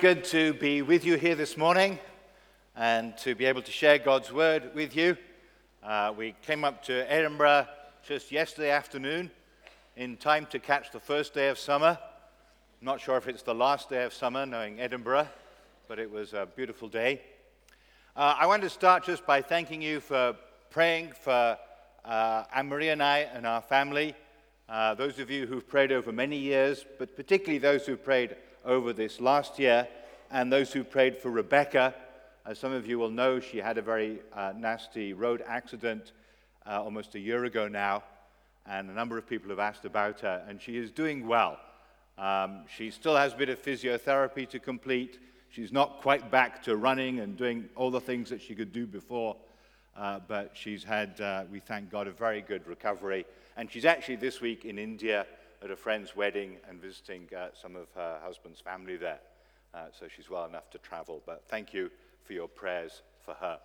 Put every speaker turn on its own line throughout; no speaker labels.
Good to be with you here this morning and to be able to share God's word with you. Uh, we came up to Edinburgh just yesterday afternoon in time to catch the first day of summer. Not sure if it's the last day of summer, knowing Edinburgh, but it was a beautiful day. Uh, I want to start just by thanking you for praying for uh, Anne Marie and I and our family. Uh, those of you who've prayed over many years, but particularly those who've prayed over this last year, and those who prayed for Rebecca. As some of you will know, she had a very uh, nasty road accident uh, almost a year ago now, and a number of people have asked about her, and she is doing well. Um, she still has a bit of physiotherapy to complete. She's not quite back to running and doing all the things that she could do before, uh, but she's had, uh, we thank God, a very good recovery. And she's actually this week in India at a friend's wedding and visiting uh, some of her husband's family there. Uh, so she's well enough to travel. But thank you for your prayers for her.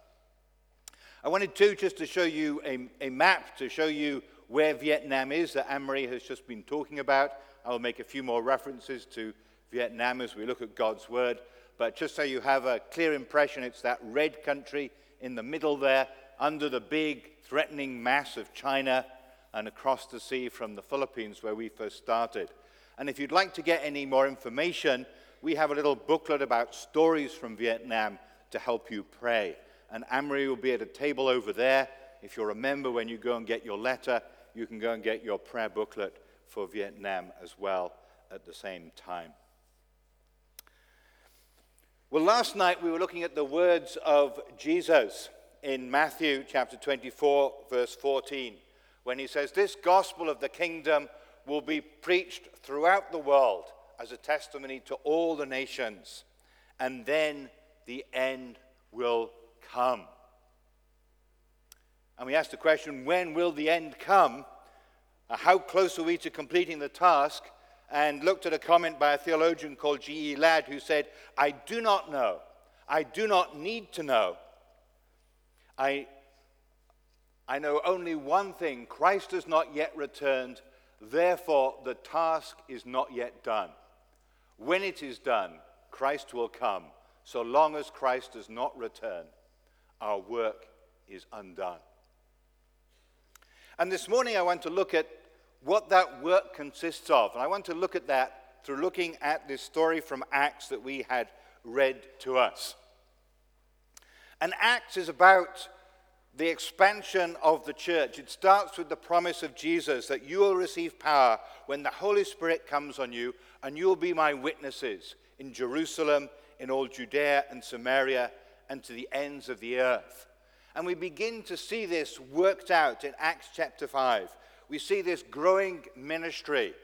I wanted to just to show you a, a map to show you where Vietnam is that Anne Marie has just been talking about. I will make a few more references to Vietnam as we look at God's word. But just so you have a clear impression, it's that red country in the middle there, under the big threatening mass of China and across the sea from the Philippines where we first started. And if you'd like to get any more information, we have a little booklet about stories from Vietnam to help you pray. And Anne Marie will be at a table over there. If you'll remember when you go and get your letter, you can go and get your prayer booklet for Vietnam as well at the same time. Well, last night we were looking at the words of Jesus in Matthew chapter 24, verse 14 when he says, This gospel of the kingdom will be preached throughout the world as a testimony to all the nations, and then the end will come. And we asked the question, when will the end come? Uh, how close are we to completing the task? And looked at a comment by a theologian called G.E. Ladd who said, I do not know. I do not need to know. I I know only one thing Christ has not yet returned, therefore the task is not yet done. When it is done, Christ will come. So long as Christ does not return, our work is undone. And this morning I want to look at what that work consists of. And I want to look at that through looking at this story from Acts that we had read to us. And Acts is about the expansion of the church. It starts with the promise of Jesus that you will receive power when the Holy Spirit comes on you, and you will be my witnesses in Jerusalem, in all Judea and Samaria, and to the ends of the earth. And we begin to see this worked out in Acts chapter 5. We see this growing ministry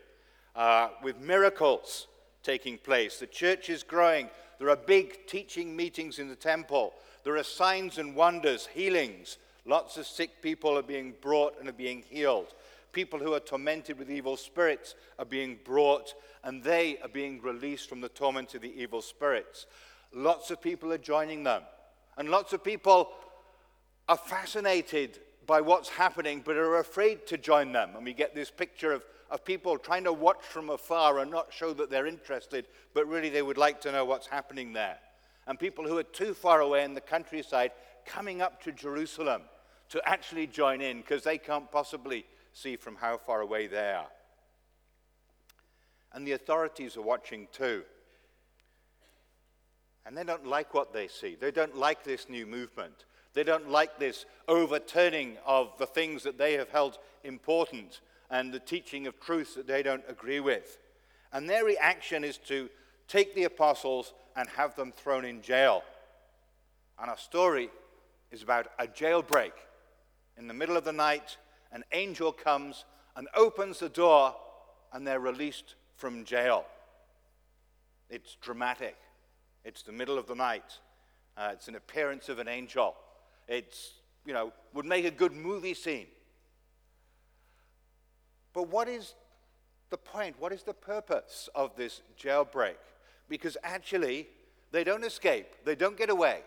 uh, with miracles taking place. The church is growing. There are big teaching meetings in the temple. There are signs and wonders, healings, Lots of sick people are being brought and are being healed. People who are tormented with evil spirits are being brought and they are being released from the torment of the evil spirits. Lots of people are joining them. And lots of people are fascinated by what's happening but are afraid to join them. And we get this picture of, of people trying to watch from afar and not show that they're interested, but really they would like to know what's happening there. And people who are too far away in the countryside coming up to Jerusalem to actually join in because they can't possibly see from how far away they are. And the authorities are watching too. And they don't like what they see. They don't like this new movement. They don't like this overturning of the things that they have held important and the teaching of truths that they don't agree with. And their reaction is to take the apostles and have them thrown in jail. And our story is about a jailbreak in the middle of the night, an angel comes and opens the door, and they're released from jail. It's dramatic. It's the middle of the night. Uh, it's an appearance of an angel. It's, you know, would make a good movie scene. But what is the point? What is the purpose of this jailbreak? Because actually, they don't escape, they don't get away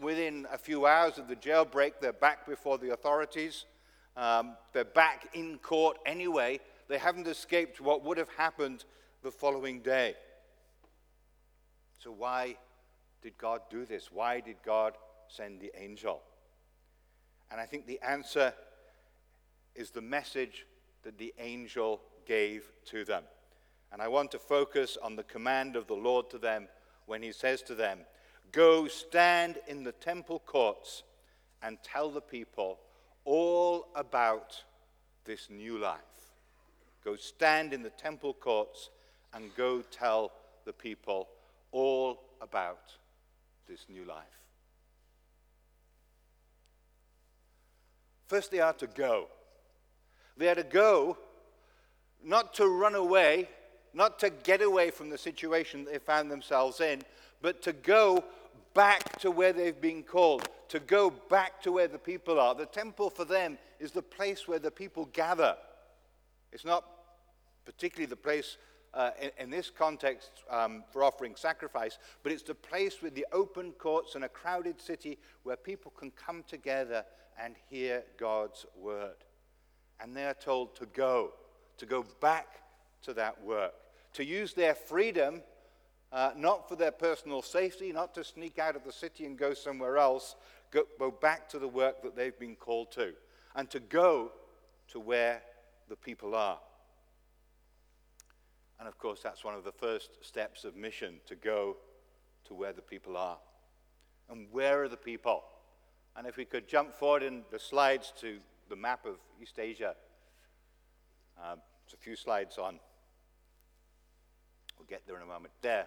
within a few hours of the jailbreak, they're back before the authorities. Um, they're back in court anyway. They haven't escaped what would have happened the following day. So, why did God do this? Why did God send the angel? And I think the answer is the message that the angel gave to them. And I want to focus on the command of the Lord to them when he says to them, Go stand in the temple courts and tell the people all about this new life. Go stand in the temple courts and go tell the people all about this new life. First, they are to go. They are to go not to run away, not to get away from the situation they found themselves in, but to go back to where they've been called, to go back to where the people are. The temple for them is the place where the people gather. It's not particularly the place uh, in, in, this context um, for offering sacrifice, but it's the place with the open courts and a crowded city where people can come together and hear God's word. And they are told to go, to go back to that work, to use their freedom uh, not for their personal safety, not to sneak out of the city and go somewhere else, go, go back to the work that they've been called to, and to go to where the people are. And of course, that's one of the first steps of mission to go to where the people are. And where are the people? And if we could jump forward in the slides to the map of East Asia, uh, a few slides on. We'll get there in a moment. There.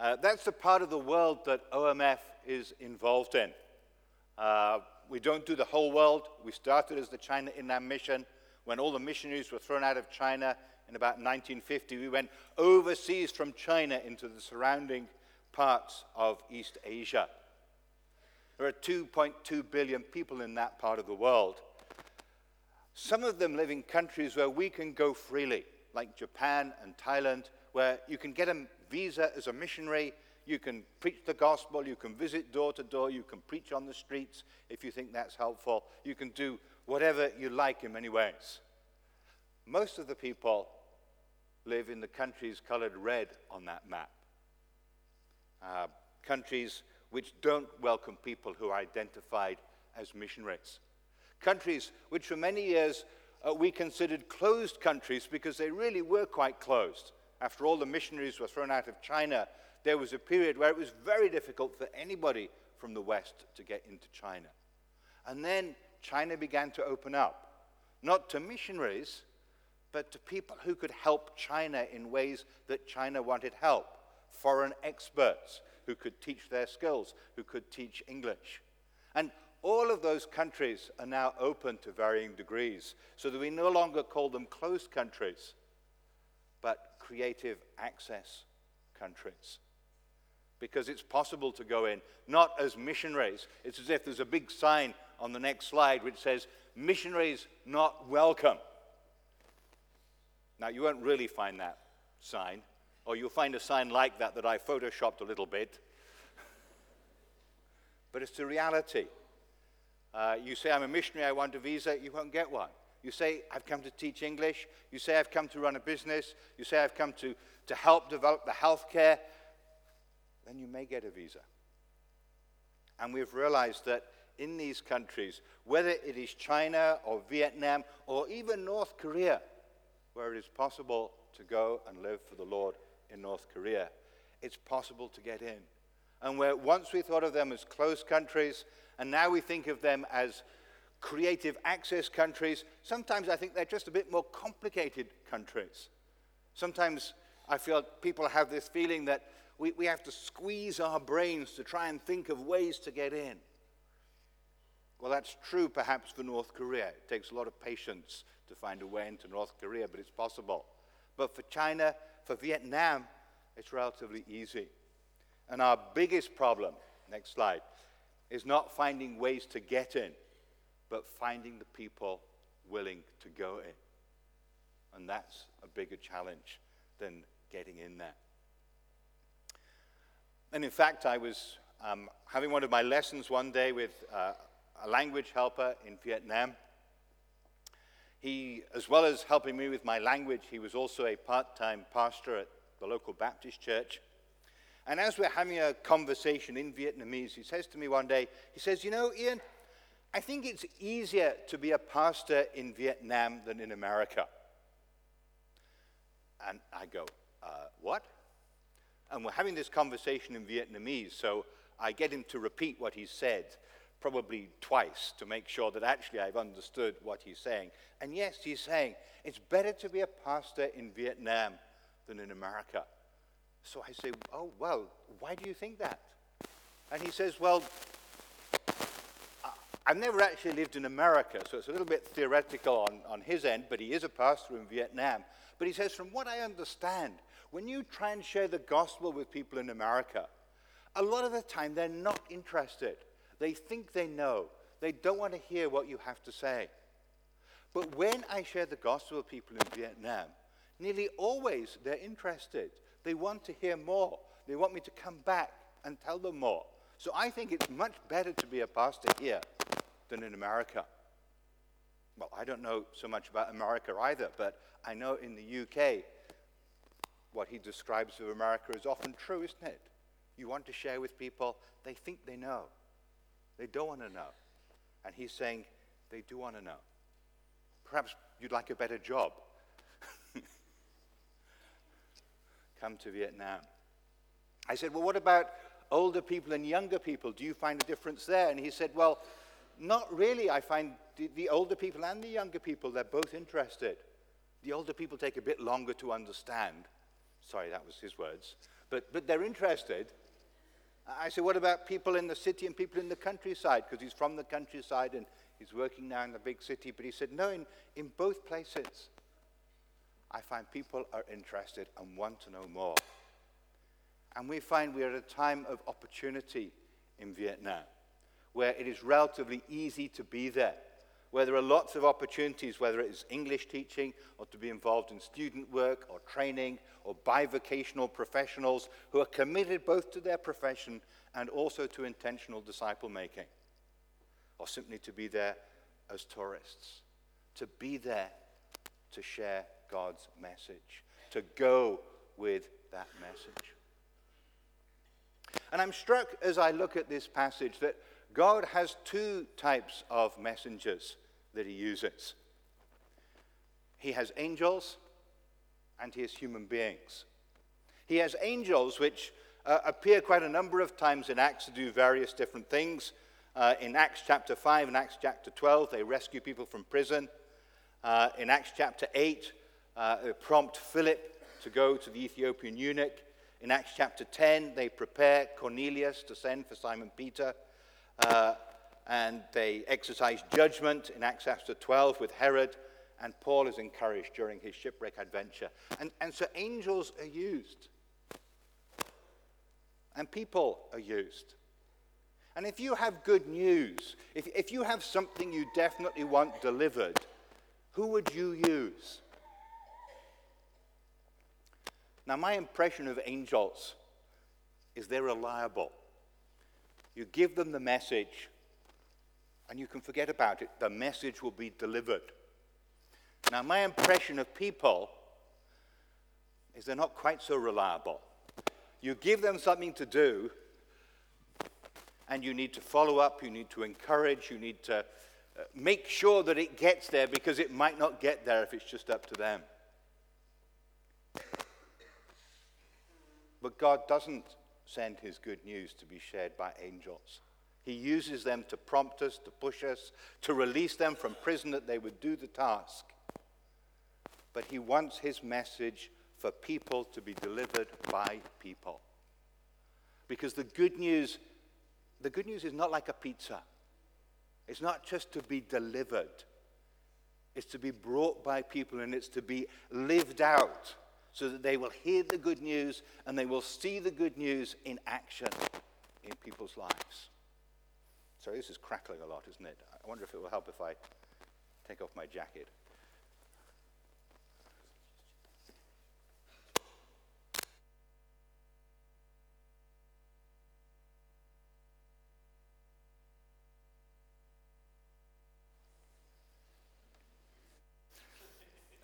Uh, that's the part of the world that OMF is involved in. Uh, we don't do the whole world. We started as the China Inland Mission. When all the missionaries were thrown out of China in about 1950, we went overseas from China into the surrounding parts of East Asia. There are 2.2 billion people in that part of the world. Some of them live in countries where we can go freely, like Japan and Thailand, where you can get a visa as a missionary. You can preach the gospel. You can visit door to door. You can preach on the streets if you think that's helpful. You can do whatever you like in many ways. Most of the people live in the countries colored red on that map. Uh, countries which don't welcome people who are identified as missionaries. Countries which for many years uh, we considered closed countries because they really were quite closed after all the missionaries were thrown out of China, there was a period where it was very difficult for anybody from the West to get into China. And then China began to open up, not to missionaries, but to people who could help China in ways that China wanted help. Foreign experts who could teach their skills, who could teach English. And all of those countries are now open to varying degrees, so that we no longer call them closed countries, but creative access countries. Because it's possible to go in, not as missionaries. It's as if there's a big sign on the next slide which says, Missionaries not welcome. Now, you won't really find that sign, or you'll find a sign like that that I photoshopped a little bit. but it's the reality. Uh, you say, I'm a missionary, I want a visa, you won't get one. You say, I've come to teach English. You say, I've come to run a business. You say, I've come to, to help develop the healthcare. Then you may get a visa. And we've realized that in these countries, whether it is China or Vietnam or even North Korea, where it is possible to go and live for the Lord in North Korea, it's possible to get in. And where once we thought of them as closed countries, and now we think of them as creative access countries. Sometimes I think they're just a bit more complicated countries. Sometimes I feel people have this feeling that we, we have to squeeze our brains to try and think of ways to get in. Well, that's true perhaps for North Korea. It takes a lot of patience to find a way into North Korea, but it's possible. But for China, for Vietnam, it's relatively easy. And our biggest problem, next slide, is not finding ways to get in but finding the people willing to go in. And that's a bigger challenge than getting in there. And in fact, I was um, having one of my lessons one day with uh, a language helper in Vietnam. He, as well as helping me with my language, he was also a part time pastor at the local Baptist church. And as we're having a conversation in Vietnamese, he says to me one day, he says, You know, Ian, I think it's easier to be a pastor in Vietnam than in America. And I go, uh, What? And we're having this conversation in Vietnamese, so I get him to repeat what he said, probably twice, to make sure that actually I've understood what he's saying. And yes, he's saying it's better to be a pastor in Vietnam than in America. So I say, Oh, well, why do you think that? And he says, Well, I've never actually lived in America, so it's a little bit theoretical on, on his end, but he is a pastor in Vietnam. But he says, from what I understand, when you try and share the gospel with people in America, a lot of the time they're not interested. They think they know. They don't want to hear what you have to say. But when I share the gospel with people in Vietnam, nearly always they're interested. They want to hear more. They want me to come back and tell them more. So I think it's much better to be a pastor here than in America. Well, I don't know so much about America either, but I know in the UK, what he describes of America is often true, isn't it? You want to share with people, they think they know. They don't want to know. And he's saying they do want to know. Perhaps you'd like a better job. Come to Vietnam. I said, Well, what about older people and younger people? Do you find a difference there? And he said, Well, not really. I find the, older people and the younger people, they're both interested. The older people take a bit longer to understand. Sorry, that was his words. But, but they're interested. I said, what about people in the city and people in the countryside? Because he's from the countryside and he's working now in the big city. But he said, no, in, in both places, I find people are interested and want to know more. And we find we're at a time of opportunity in Vietnam where it is relatively easy to be there, where there are lots of opportunities, whether it is English teaching or to be involved in student work or training or bivocational professionals who are committed both to their profession and also to intentional disciple making, or simply to be there as tourists, to be there to share God's message, to go with that message. And I'm struck as I look at this passage that God has two types of messengers that he uses he has angels and he has human beings. He has angels which uh, appear quite a number of times in Acts to do various different things. Uh, in Acts chapter 5 and Acts chapter 12, they rescue people from prison. Uh, in Acts chapter 8, uh, they prompt Philip to go to the Ethiopian eunuch. In Acts chapter 10, they prepare Cornelius to send for Simon Peter. Uh, and they exercise judgment in Acts chapter 12 with Herod, and Paul is encouraged during his shipwreck adventure. And, and so angels are used, and people are used. And if you have good news, if, if you have something you definitely want delivered, who would you use? Now, my impression of angels is they're reliable. You give them the message, and you can forget about it. The message will be delivered. Now, my impression of people is they're not quite so reliable. You give them something to do, and you need to follow up, you need to encourage, you need to uh, make sure that it gets there because it might not get there if it's just up to them. But God doesn't send his good news to be shared by angels. He uses them to prompt us, to push us, to release them from prison that they would do the task. But he wants his message for people to be delivered by people. Because the good news, the good news is not like a pizza. It's not just to be delivered. It's to be brought by people and it's to be lived out so that they will hear the good news and they will see the good news in action in people's lives. Sorry, this is crackling a lot, isn't it? I wonder if it will help if I take off my jacket.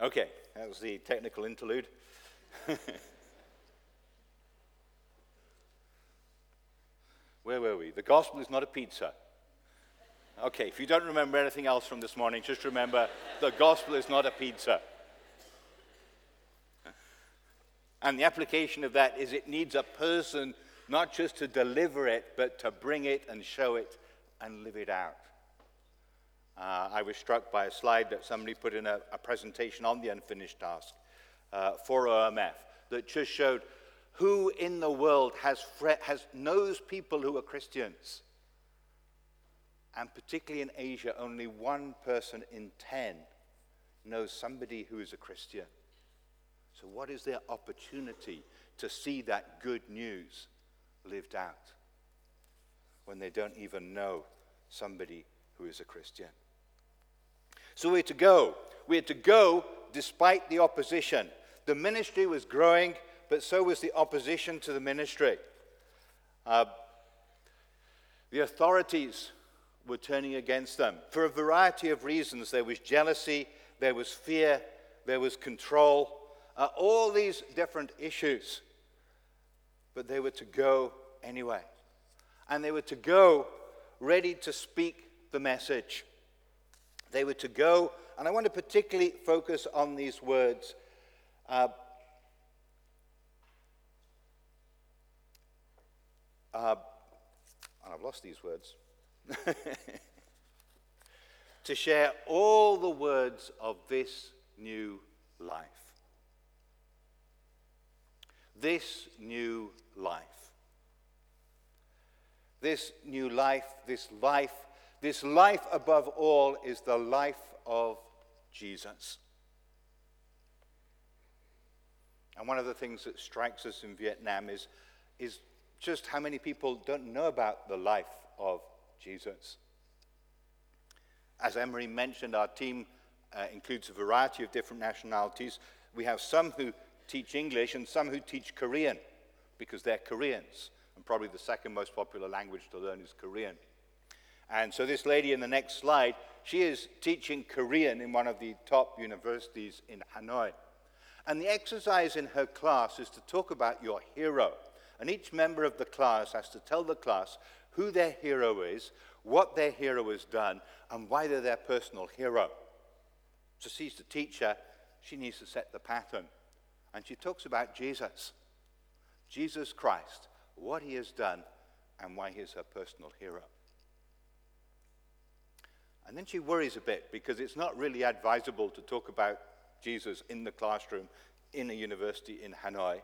Okay, that was the technical interlude. Where were we? The gospel is not a pizza. Okay, if you don't remember anything else from this morning, just remember the gospel is not a pizza. And the application of that is it needs a person not just to deliver it, but to bring it and show it and live it out. Uh, I was struck by a slide that somebody put in a, a presentation on the unfinished task uh, for OMF that just showed who in the world has, has knows people who are Christians. And particularly in Asia, only one person in ten knows somebody who is a Christian. So, what is their opportunity to see that good news lived out when they don't even know somebody who is a Christian? So, we're to go. We're to go despite the opposition. The ministry was growing, but so was the opposition to the ministry. Uh, the authorities were turning against them for a variety of reasons. There was jealousy, there was fear, there was control, uh, all these different issues. But they were to go anyway. And they were to go ready to speak the message. They were to go, and I want to particularly focus on these words. Uh, uh, and I've lost these words. to share all the words of this new life. This new life. This new life, this life, this life above all is the life of Jesus. And one of the things that strikes us in Vietnam is, is just how many people don't know about the life of Jesus. As Anne Marie mentioned, our team uh, includes a variety of different nationalities. We have some who teach English and some who teach Korean because they're Koreans. And probably the second most popular language to learn is Korean. And so, this lady in the next slide, she is teaching Korean in one of the top universities in Hanoi. And the exercise in her class is to talk about your hero. And each member of the class has to tell the class who their hero is, what their hero has done, and why they're their personal hero. So she's the teacher, she needs to set the pattern. And she talks about Jesus, Jesus Christ, what he has done, and why he's her personal hero. And then she worries a bit because it's not really advisable to talk about Jesus in the classroom in a university in Hanoi.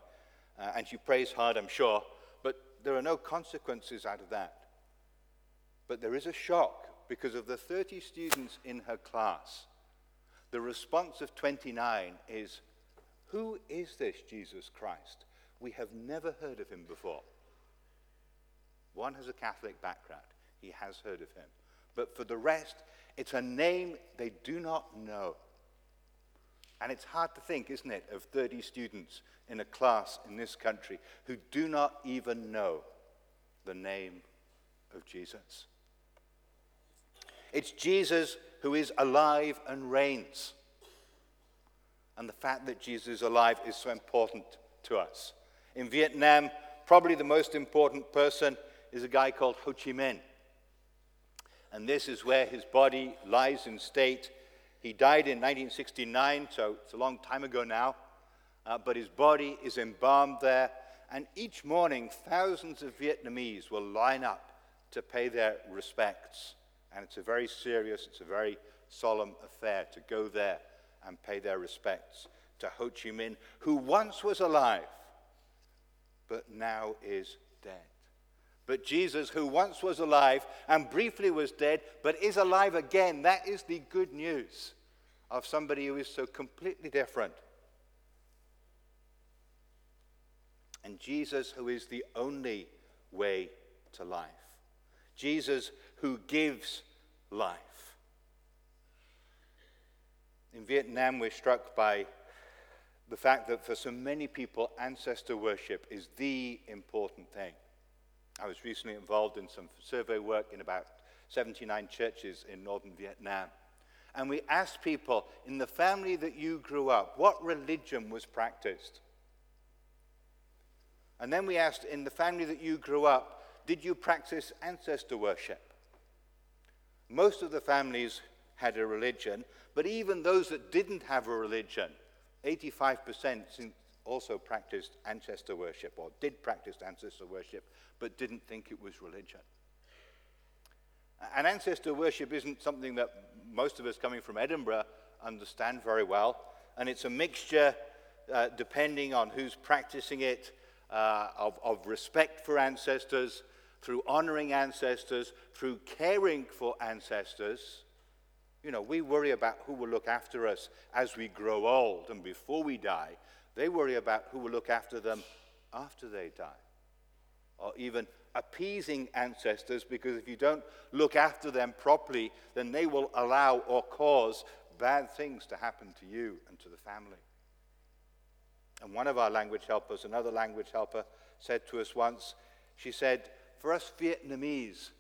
Uh, and she prays hard, I'm sure, but there are no consequences out of that. But there is a shock because of the 30 students in her class. The response of 29 is, Who is this Jesus Christ? We have never heard of him before. One has a Catholic background, he has heard of him. But for the rest, it's a name they do not know. And it's hard to think, isn't it, of 30 students in a class in this country who do not even know the name of Jesus. It's Jesus who is alive and reigns. And the fact that Jesus is alive is so important to us. In Vietnam, probably the most important person is a guy called Ho Chi Minh. And this is where his body lies in state. He died in 1969, so it's a long time ago now. Uh, but his body is embalmed there. And each morning, thousands of Vietnamese will line up to pay their respects. And it's a very serious, it's a very solemn affair to go there and pay their respects to Ho Chi Minh, who once was alive, but now is dead. But Jesus, who once was alive and briefly was dead, but is alive again, that is the good news of somebody who is so completely different. And Jesus, who is the only way to life. Jesus, who gives life. In Vietnam, we're struck by the fact that for so many people, ancestor worship is the important thing. I was recently involved in some survey work in about 79 churches in northern Vietnam. And we asked people in the family that you grew up, what religion was practiced? And then we asked in the family that you grew up, Did you practice ancestor worship? Most of the families had a religion, but even those that didn't have a religion, 85% also practiced ancestor worship or did practice ancestor worship, but didn't think it was religion. And ancestor worship isn't something that most of us coming from Edinburgh understand very well. And it's a mixture, uh, depending on who's practicing it, uh, of, of respect for ancestors, through honoring ancestors, through caring for ancestors. You know, we worry about who will look after us as we grow old and before we die. They worry about who will look after them after they die. Or even appeasing ancestors, because if you don't look after them properly, then they will allow or cause bad things to happen to you and to the family. And one of our language helpers, another language helper, said to us once, she said, For us Vietnamese,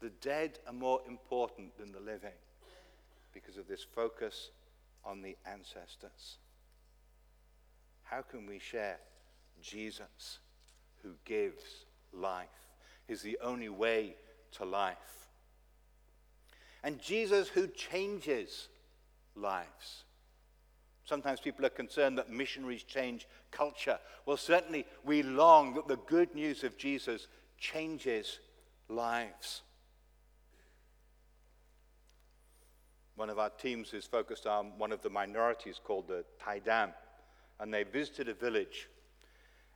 the dead are more important than the living because of this focus on the ancestors. How can we share Jesus who gives life? Is the only way to life. And Jesus who changes lives. Sometimes people are concerned that missionaries change culture. Well, certainly we long that the good news of Jesus changes lives. One of our teams is focused on one of the minorities called the Thai Dam, and they visited a village.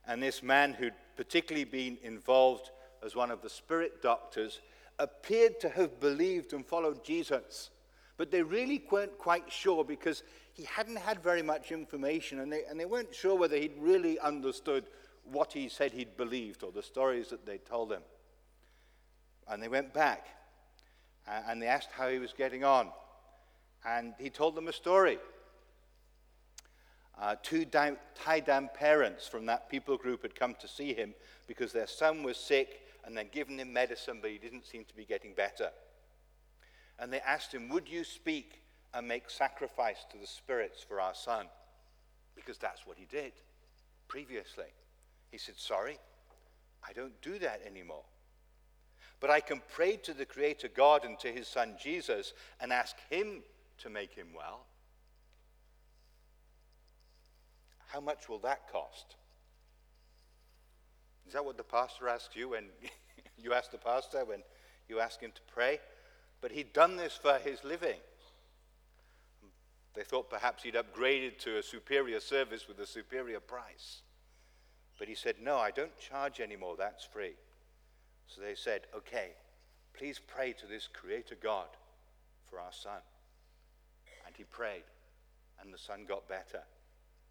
And this man, who'd particularly been involved as one of the spirit doctors, appeared to have believed and followed Jesus. But they really weren't quite sure because he hadn't had very much information and they, and they weren't sure whether he'd really understood what he said he'd believed or the stories that they told him. And they went back and they asked how he was getting on. And he told them a story. Uh, two Dam parents from that people group had come to see him because their son was sick and they'd given him medicine, but he didn't seem to be getting better. And they asked him, Would you speak and make sacrifice to the spirits for our son? Because that's what he did previously. He said, Sorry, I don't do that anymore. But I can pray to the Creator God and to his son Jesus and ask him to make him well. How much will that cost? Is that what the pastor asks you when you ask the pastor when you ask him to pray? But he'd done this for his living. They thought perhaps he'd upgraded to a superior service with a superior price. But he said, No, I don't charge anymore. That's free. So they said, Okay, please pray to this Creator God for our son. And he prayed, and the son got better.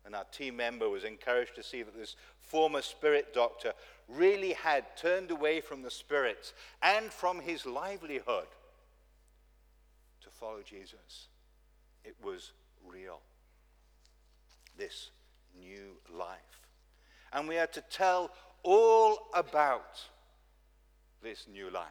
And our team member was encouraged to see that this former spirit doctor really had turned away from the spirits and from his livelihood to follow Jesus. It was real. This new life. And we are to tell all about this new life.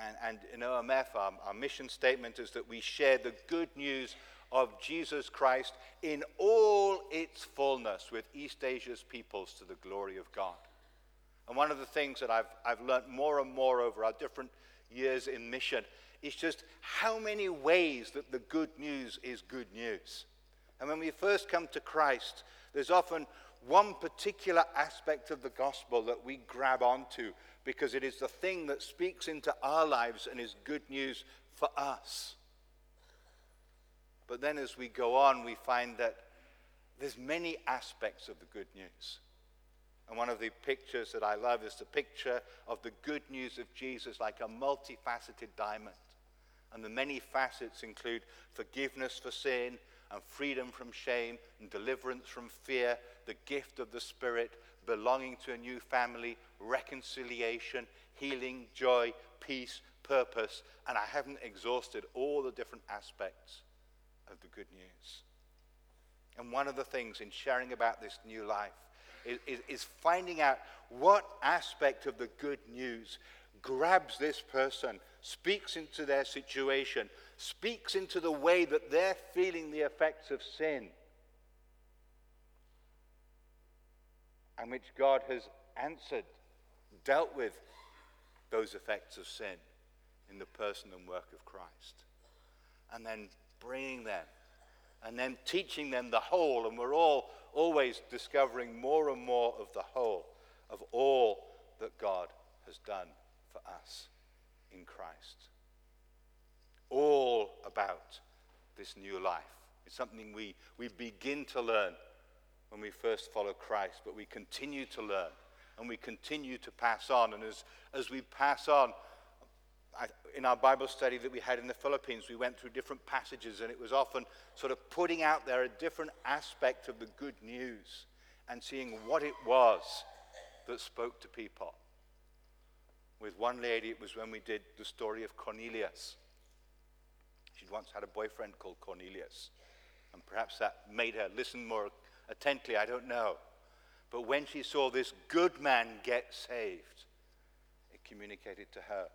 And, and in OMF, our, our mission statement is that we share the good news of Jesus Christ in all its fullness with East Asia's peoples to the glory of God. And one of the things that I've, I've learned more and more over our different years in mission is just how many ways that the good news is good news. And when we first come to Christ, there's often one particular aspect of the gospel that we grab onto because it is the thing that speaks into our lives and is good news for us. But then as we go on, we find that there's many aspects of the good news. And one of the pictures that I love is the picture of the good news of Jesus like a multifaceted diamond. And the many facets include forgiveness for sin and freedom from shame and deliverance from fear, the gift of the Spirit, belonging to a new family, reconciliation, healing, joy, peace, purpose. And I haven't exhausted all the different aspects of the good news. And one of the things in sharing about this new life is, is, is finding out what aspect of the good news grabs this person, speaks into their situation, speaks into the way that they're feeling the effects of sin and which God has answered, dealt with those effects of sin in the person and work of Christ. And then bringing them and then teaching them the whole. And we're all always discovering more and more of the whole of all that God has done for us in Christ. All about this new life. It's something we, we begin to learn when we first follow Christ, but we continue to learn and we continue to pass on. And as, as we pass on, In our Bible study that we had in the Philippines, we went through different passages, and it was often sort of putting out there a different aspect of the good news and seeing what it was that spoke to people. With one lady, it was when we did the story of Cornelius. She'd once had a boyfriend called Cornelius, and perhaps that made her listen more attentively, I don't know. But when she saw this good man get saved, it communicated to her.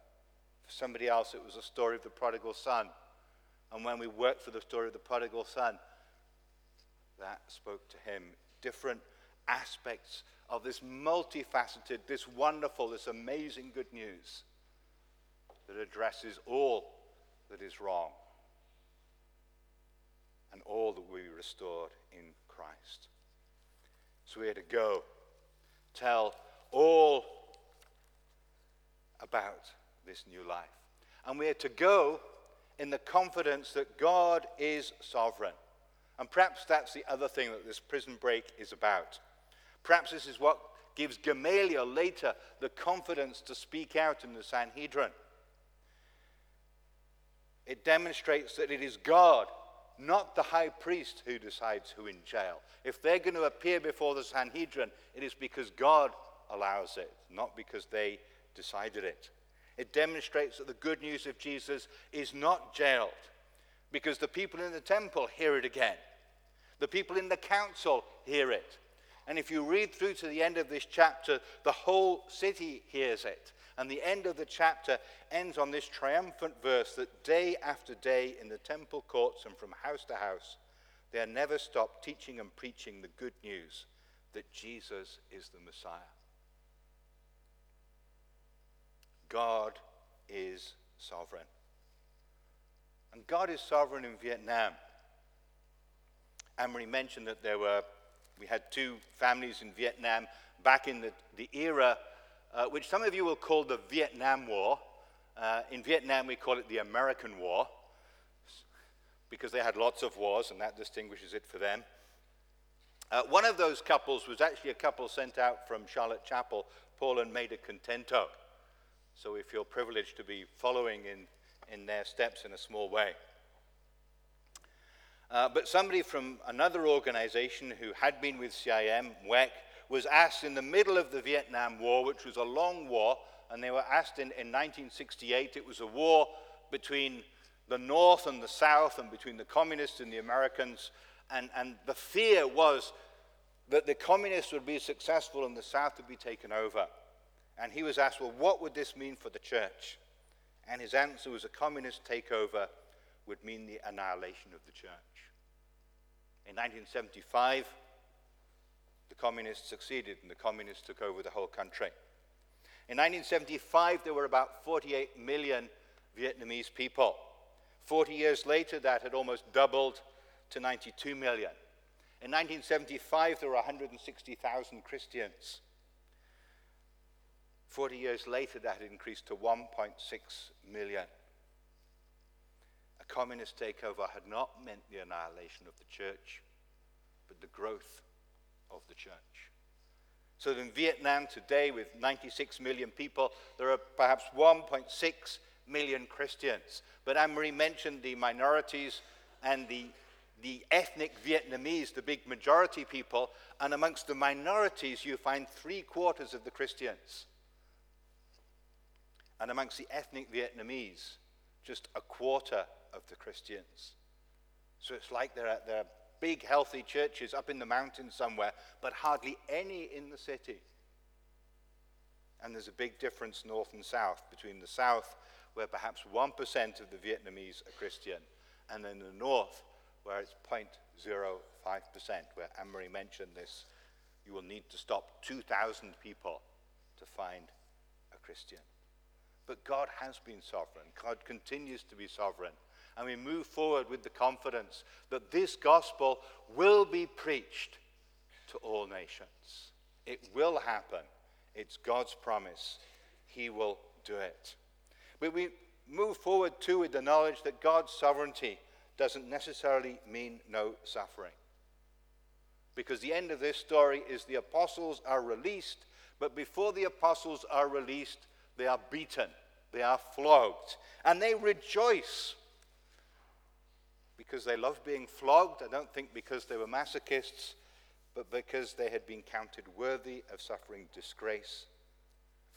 For somebody else, it was a story of the prodigal son. And when we worked for the story of the prodigal son, that spoke to him. Different aspects of this multifaceted, this wonderful, this amazing good news that addresses all that is wrong and all that we restored in Christ. So we had to go, tell all about this new life. And we are to go in the confidence that God is sovereign. And perhaps that's the other thing that this prison break is about. Perhaps this is what gives Gamaliel later the confidence to speak out in the Sanhedrin. It demonstrates that it is God not the high priest who decides who in jail. If they're going to appear before the Sanhedrin, it is because God allows it, not because they decided it. It demonstrates that the good news of Jesus is not jailed because the people in the temple hear it again. The people in the council hear it. And if you read through to the end of this chapter, the whole city hears it. And the end of the chapter ends on this triumphant verse that day after day in the temple courts and from house to house, they are never stopped teaching and preaching the good news that Jesus is the Messiah. God is sovereign. And God is sovereign in Vietnam. Anne-Marie mentioned that there were, we had two families in Vietnam back in the, the era uh, which some of you will call the Vietnam War. Uh, in Vietnam, we call it the American War because they had lots of wars, and that distinguishes it for them. Uh, one of those couples was actually a couple sent out from Charlotte Chapel, Paul and Maida Contento. So we feel privileged to be following in, in their steps in a small way. Uh, but somebody from another organization who had been with CIM, WEC, was asked in the middle of the Vietnam War, which was a long war, and they were asked in, in 1968. It was a war between the North and the South, and between the communists and the Americans. And, and the fear was that the communists would be successful and the South would be taken over. And he was asked, well, what would this mean for the church? And his answer was a communist takeover would mean the annihilation of the church. In 1975, the communists succeeded and the communists took over the whole country. In 1975, there were about 48 million Vietnamese people. 40 years later, that had almost doubled to 92 million. In 1975, there were 160,000 Christians. 40 years later, that had increased to 1.6 million. A communist takeover had not meant the annihilation of the church, but the growth of the church. So in Vietnam today, with 96 million people, there are perhaps 1.6 million Christians. But Marie mentioned the minorities and the, the ethnic Vietnamese, the big majority people, and amongst the minorities, you find three quarters of the Christians. And amongst the ethnic Vietnamese, just a quarter of the Christians. So it's like there are, are big, healthy churches up in the mountains somewhere, but hardly any in the city. And there's a big difference north and south between the south, where perhaps 1% of the Vietnamese are Christian, and then the north, where it's 0.05%, where Anne Marie mentioned this, You will need to stop 2,000 people to find a Christian. But God has been sovereign. God continues to be sovereign. And we move forward with the confidence that this gospel will be preached to all nations. It will happen. It's God's promise. He will do it. But we move forward too with the knowledge that God's sovereignty doesn't necessarily mean no suffering. Because the end of this story is the apostles are released, but before the apostles are released, they are beaten, they are flogged, and they rejoice because they love being flogged. I don't think because they were masochists, but because they had been counted worthy of suffering disgrace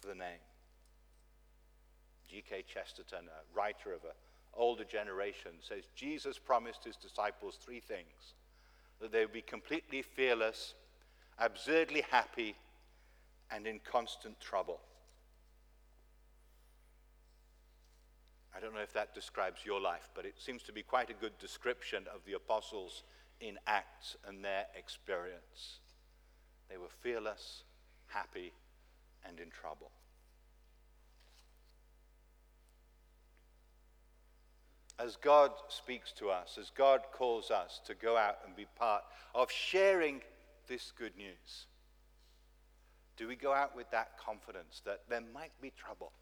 for the name. G.K. Chesterton, a writer of an older generation, says Jesus promised his disciples three things that they would be completely fearless, absurdly happy, and in constant trouble. I don't know if that describes your life, but it seems to be quite a good description of the apostles in Acts and their experience. They were fearless, happy, and in trouble. as God speaks to us, as God calls us to go out and be part of sharing this good news, do we go out with that confidence that there might be trouble?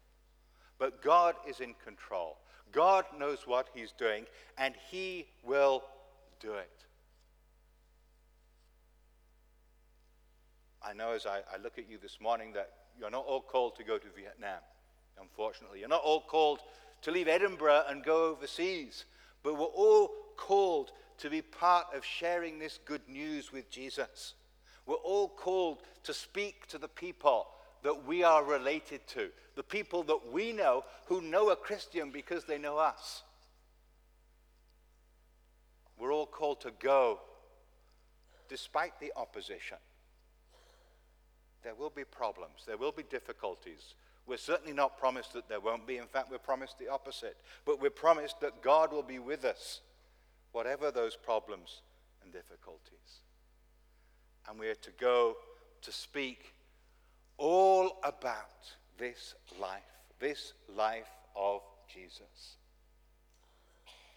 But God is in control. God knows what He's doing, and He will do it. I know as I, I look at you this morning that you're not all called to go to Vietnam, unfortunately. You're not all called to leave Edinburgh and go overseas. But we're all called to be part of sharing this good news with Jesus. We're all called to speak to the people that we are related to, the people that we know who know a Christian because they know us. We're all called to go despite the opposition. There will be problems, there will be difficulties. We're certainly not promised that there won't be. In fact, we're promised the opposite. But we're promised that God will be with us, whatever those problems and difficulties. And we are to go to speak all about this life, this life of Jesus.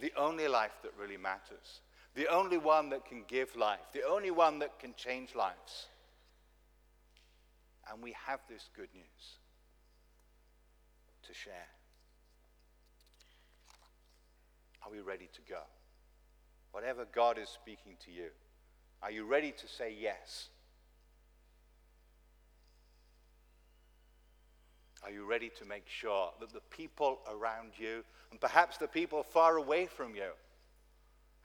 The only life that really matters, the only one that can give life, the only one that can change lives. And we have this good news to share? Are we ready to go? Whatever God is speaking to you, are you ready to say yes? Are you ready to make sure that the people around you, and perhaps the people far away from you,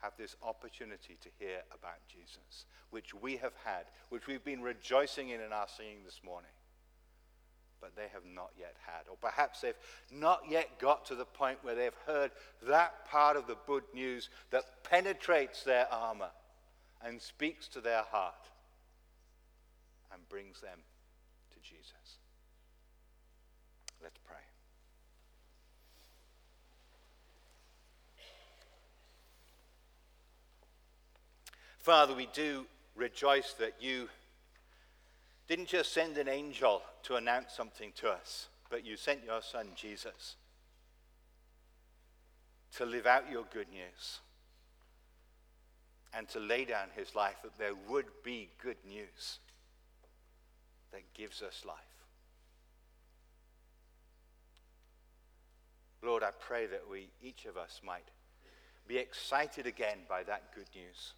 have this opportunity to hear about Jesus, which we have had, which we've been rejoicing in in our singing this morning? but they have not yet had. Or perhaps they've not yet got to the point where they've heard that part of the good news that penetrates their armor and speaks to their heart and brings them to Jesus. Let's pray. Father, we do rejoice that you didn't just send an angel to announce something to us, but you sent your son Jesus to live out your good news and to lay down his life that there would be good news that gives us life. Lord, I pray that we, each of us, might be excited again by that good news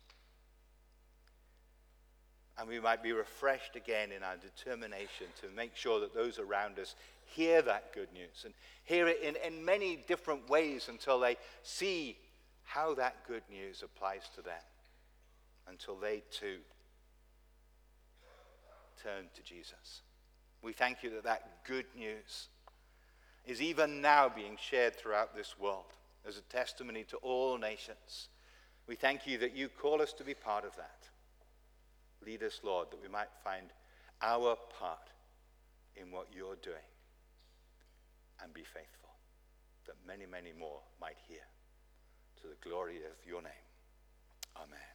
and we might be refreshed again in our determination to make sure that those around us hear that good news and hear it in, in many different ways until they see how that good news applies to them, until they too turn to Jesus. We thank you that that good news is even now being shared throughout this world as a testimony to all nations. We thank you that you call us to be part of that. Lead us, Lord, that we might find our part in what you're doing and be faithful, that many, many more might hear to the glory of your name. Amen.